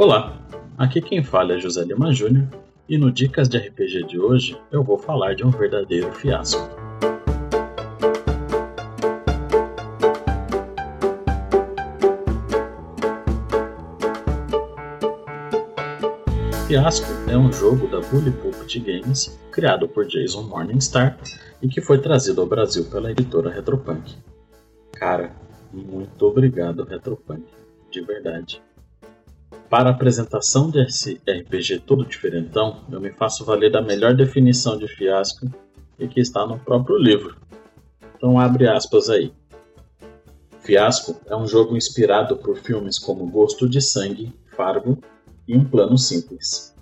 Olá, aqui quem fala é José Lima Júnior e no Dicas de RPG de hoje eu vou falar de um verdadeiro fiasco. Fiasco é um jogo da Bully Pulpit Games, criado por Jason Morningstar e que foi trazido ao Brasil pela editora Retropunk. Cara, muito obrigado Retropunk, de verdade. Para a apresentação desse RPG todo diferentão, eu me faço valer da melhor definição de fiasco e que está no próprio livro. Então abre aspas aí. Fiasco é um jogo inspirado por filmes como Gosto de Sangue, Fargo e Um Plano Simples.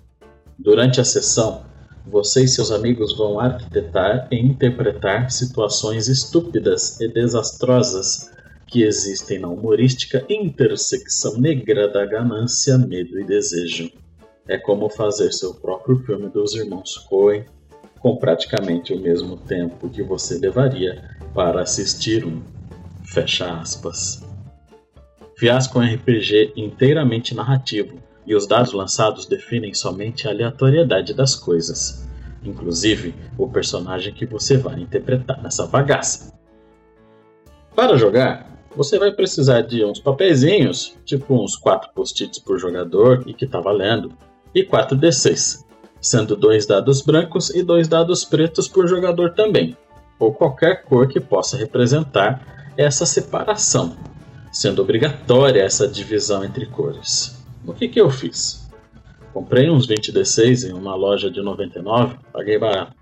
Durante a sessão, você e seus amigos vão arquitetar e interpretar situações estúpidas e desastrosas que existem na humorística intersecção negra da ganância, medo e desejo. É como fazer seu próprio filme dos irmãos Coen, com praticamente o mesmo tempo que você levaria para assistir um. Fecha aspas. Fiasco é um RPG inteiramente narrativo, e os dados lançados definem somente a aleatoriedade das coisas, inclusive o personagem que você vai interpretar nessa bagaça. Para jogar, você vai precisar de uns papeizinhos, tipo uns 4 post-its por jogador e que tá valendo, e 4 D6, sendo dois dados brancos e dois dados pretos por jogador também, ou qualquer cor que possa representar essa separação, sendo obrigatória essa divisão entre cores. O que, que eu fiz? Comprei uns 20 D6 em uma loja de 99, paguei barato,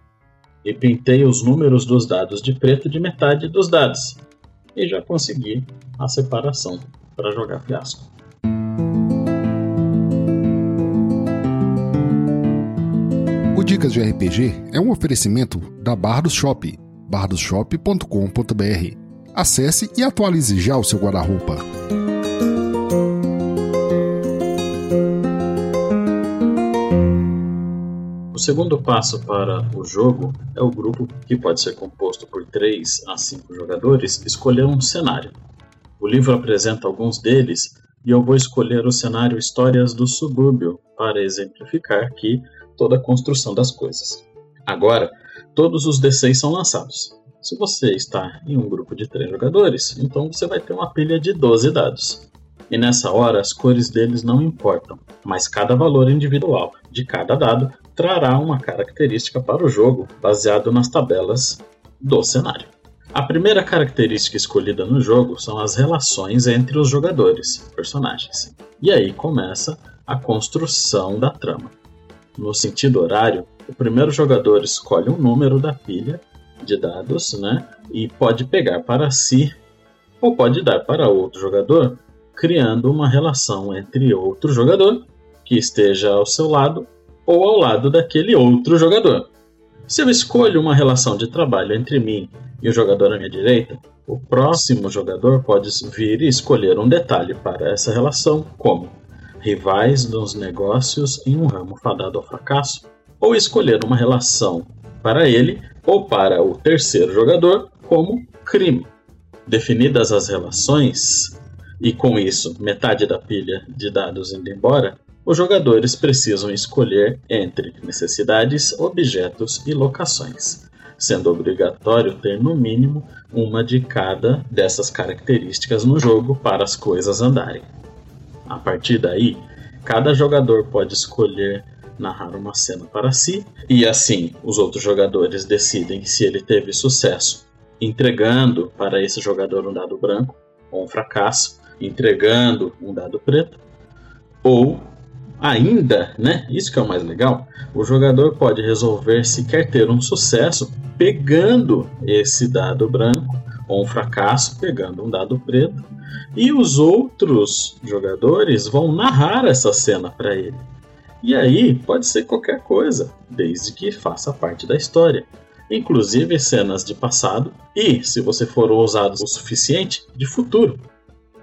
e pintei os números dos dados de preto de metade dos dados, e já consegui a separação para jogar fiasco. O Dicas de RPG é um oferecimento da Bardos Shop, bardosshop.com.br. Acesse e atualize já o seu guarda-roupa. Segundo passo para o jogo é o grupo, que pode ser composto por 3 a 5 jogadores, escolher um cenário. O livro apresenta alguns deles e eu vou escolher o cenário Histórias do Subúrbio para exemplificar aqui toda a construção das coisas. Agora, todos os D6 são lançados. Se você está em um grupo de 3 jogadores, então você vai ter uma pilha de 12 dados. E nessa hora as cores deles não importam, mas cada valor individual de cada dado trará uma característica para o jogo baseado nas tabelas do cenário. A primeira característica escolhida no jogo são as relações entre os jogadores, personagens. E aí começa a construção da trama. No sentido horário, o primeiro jogador escolhe um número da pilha de dados, né? E pode pegar para si ou pode dar para outro jogador, criando uma relação entre outro jogador que esteja ao seu lado ou ao lado daquele outro jogador. Se eu escolho uma relação de trabalho entre mim e o jogador à minha direita, o próximo jogador pode vir e escolher um detalhe para essa relação, como rivais nos negócios em um ramo fadado ao fracasso, ou escolher uma relação para ele ou para o terceiro jogador como crime. Definidas as relações, e com isso metade da pilha de dados indo embora, os jogadores precisam escolher entre necessidades, objetos e locações, sendo obrigatório ter no mínimo uma de cada dessas características no jogo para as coisas andarem. A partir daí, cada jogador pode escolher narrar uma cena para si, e assim os outros jogadores decidem se ele teve sucesso, entregando para esse jogador um dado branco ou um fracasso, entregando um dado preto, ou Ainda, né? Isso que é o mais legal. O jogador pode resolver se quer ter um sucesso pegando esse dado branco ou um fracasso pegando um dado preto, e os outros jogadores vão narrar essa cena para ele. E aí pode ser qualquer coisa, desde que faça parte da história, inclusive cenas de passado e, se você for ousado o suficiente, de futuro.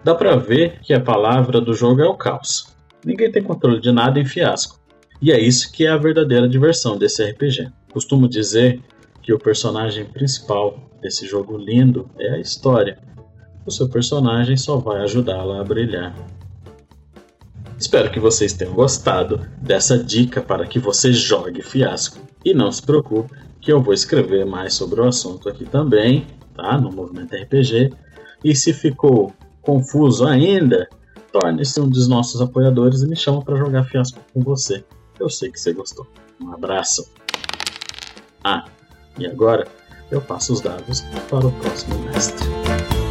Dá para ver que a palavra do jogo é o caos. Ninguém tem controle de nada em fiasco. E é isso que é a verdadeira diversão desse RPG. Costumo dizer que o personagem principal desse jogo lindo é a história. O seu personagem só vai ajudá-la a brilhar. Espero que vocês tenham gostado dessa dica para que você jogue fiasco. E não se preocupe, que eu vou escrever mais sobre o assunto aqui também, tá? No Movimento RPG. E se ficou confuso ainda, torne-se um dos nossos apoiadores e me chama para jogar fiasco com você. Eu sei que você gostou. Um abraço. Ah, e agora eu passo os dados para o próximo mestre.